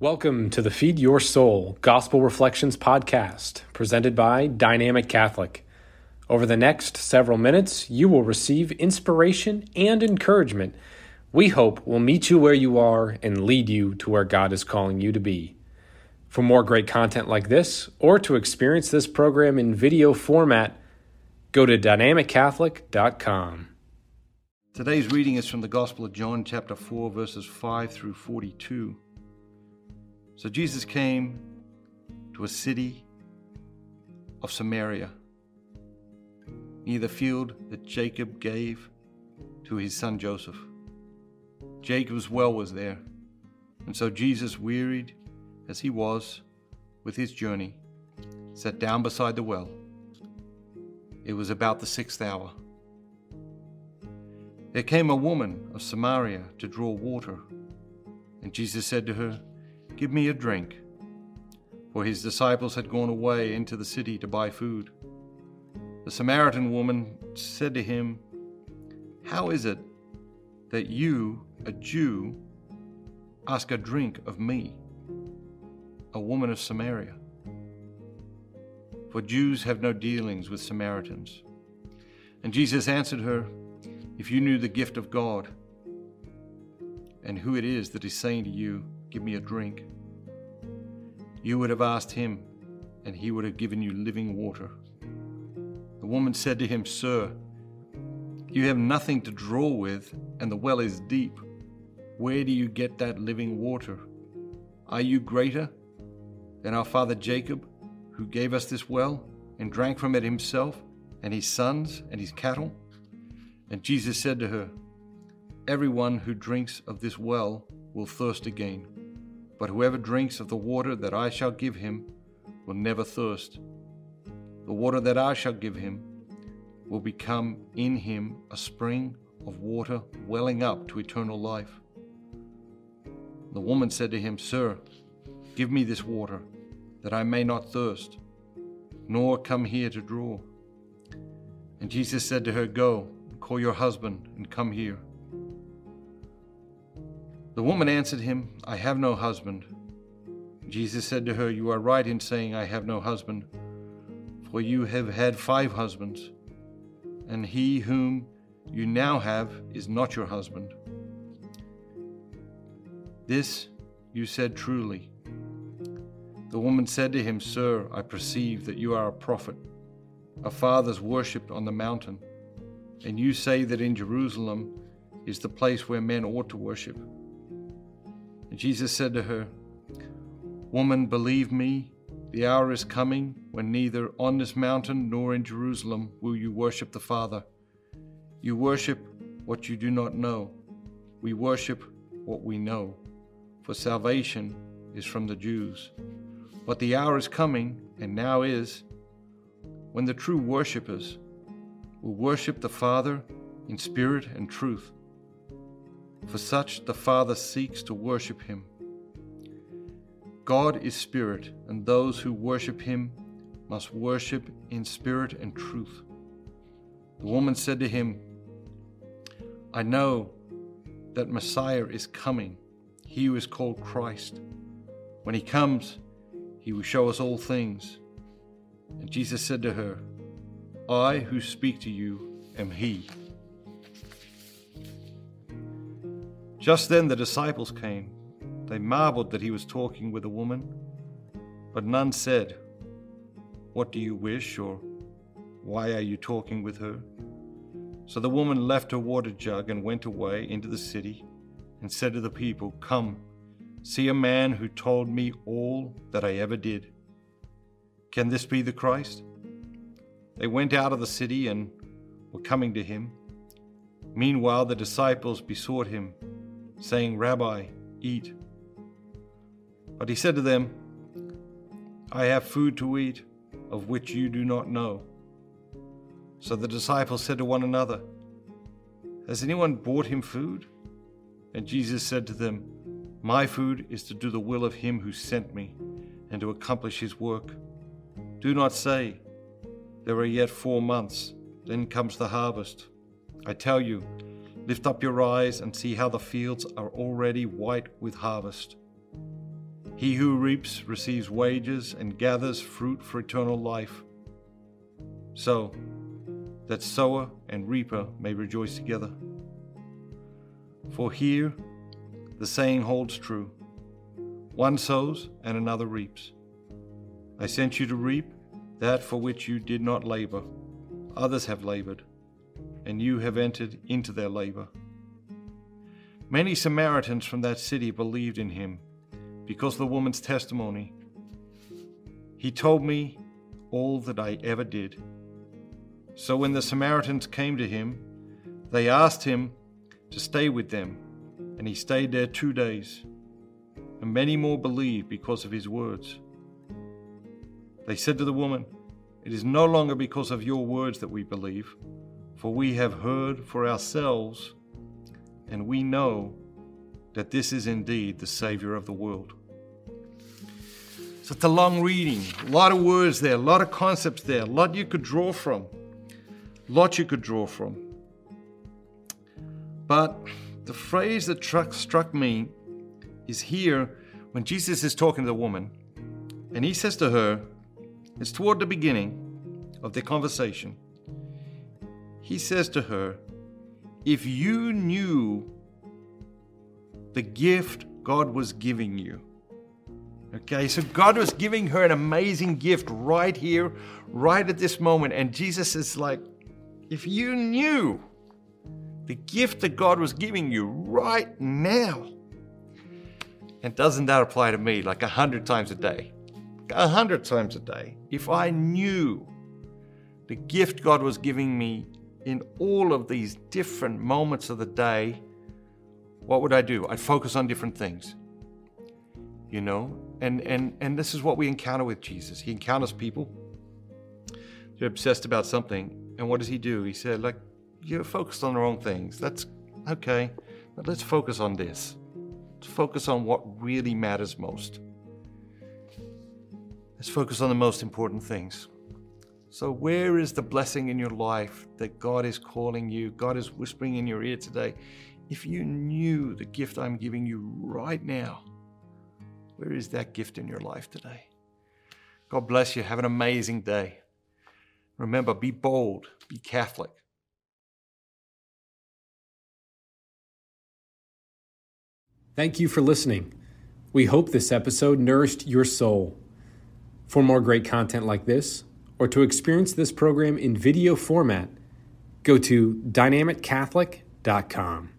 Welcome to the Feed Your Soul Gospel Reflections podcast, presented by Dynamic Catholic. Over the next several minutes, you will receive inspiration and encouragement we hope will meet you where you are and lead you to where God is calling you to be. For more great content like this, or to experience this program in video format, go to dynamiccatholic.com. Today's reading is from the Gospel of John, chapter 4, verses 5 through 42. So Jesus came to a city of Samaria, near the field that Jacob gave to his son Joseph. Jacob's well was there, and so Jesus, wearied as he was with his journey, sat down beside the well. It was about the sixth hour. There came a woman of Samaria to draw water, and Jesus said to her, Give me a drink. For his disciples had gone away into the city to buy food. The Samaritan woman said to him, How is it that you, a Jew, ask a drink of me, a woman of Samaria? For Jews have no dealings with Samaritans. And Jesus answered her, If you knew the gift of God, and who it is that is saying to you, Give me a drink. You would have asked him, and he would have given you living water. The woman said to him, Sir, you have nothing to draw with, and the well is deep. Where do you get that living water? Are you greater than our father Jacob, who gave us this well and drank from it himself, and his sons and his cattle? And Jesus said to her, Everyone who drinks of this well will thirst again. But whoever drinks of the water that I shall give him will never thirst. The water that I shall give him will become in him a spring of water welling up to eternal life. The woman said to him, Sir, give me this water, that I may not thirst, nor come here to draw. And Jesus said to her, Go, call your husband, and come here. The woman answered him, I have no husband. Jesus said to her, You are right in saying, I have no husband, for you have had five husbands, and he whom you now have is not your husband. This you said truly. The woman said to him, Sir, I perceive that you are a prophet. Our fathers worshipped on the mountain, and you say that in Jerusalem is the place where men ought to worship. Jesus said to her, Woman, believe me, the hour is coming when neither on this mountain nor in Jerusalem will you worship the Father. You worship what you do not know. We worship what we know, for salvation is from the Jews. But the hour is coming, and now is, when the true worshippers will worship the Father in spirit and truth for such the Father seeks to worship him. God is spirit, and those who worship him must worship in spirit and truth. The woman said to him, I know that Messiah is coming, he who is called Christ. When he comes, he will show us all things. And Jesus said to her, I who speak to you am he. Just then the disciples came. They marveled that he was talking with a woman, but none said, What do you wish? or Why are you talking with her? So the woman left her water jug and went away into the city and said to the people, Come, see a man who told me all that I ever did. Can this be the Christ? They went out of the city and were coming to him. Meanwhile, the disciples besought him saying, Rabbi, eat. But he said to them, I have food to eat of which you do not know. So the disciples said to one another, Has anyone brought him food? And Jesus said to them, My food is to do the will of him who sent me and to accomplish his work. Do not say, There are yet four months, then comes the harvest. I tell you, Lift up your eyes and see how the fields are already white with harvest. He who reaps receives wages and gathers fruit for eternal life, so that sower and reaper may rejoice together. For here the saying holds true one sows and another reaps. I sent you to reap that for which you did not labor. Others have labored, and you have entered into their labor. Many Samaritans from that city believed in him because of the woman's testimony. He told me all that I ever did. So when the Samaritans came to him, they asked him to stay with them, and he stayed there two days. And many more believed because of his words. They said to the woman, It is no longer because of your words that we believe, for we have heard for ourselves, and we know that this is indeed the Savior of the world. So it's a long reading, a lot of words there, a lot of concepts there, a lot you could draw from. A lot you could draw from. But the phrase that struck, struck me is here when Jesus is talking to the woman, and he says to her, it's toward the beginning of the conversation. He says to her, If you knew the gift God was giving you, Okay, so God was giving her an amazing gift right here, right at this moment. And Jesus is like, if you knew the gift that God was giving you right now, and doesn't that apply to me like a hundred times a day? A hundred times a day. If I knew the gift God was giving me in all of these different moments of the day, what would I do? I'd focus on different things you know? And and and this is what we encounter with jesus. He encounters people. They're obsessed about something. And what does he do? He said like you're focused on the wrong things. That's okay. But let's focus on this. Let's focus on what really matters most. Let's focus on the most important things so where is the blessing in your life that god is calling you god is whispering in your ear today if you knew the gift i'm giving you right now where is that gift in your life today? God bless you. Have an amazing day. Remember, be bold, be Catholic. Thank you for listening. We hope this episode nourished your soul. For more great content like this, or to experience this program in video format, go to dynamiccatholic.com.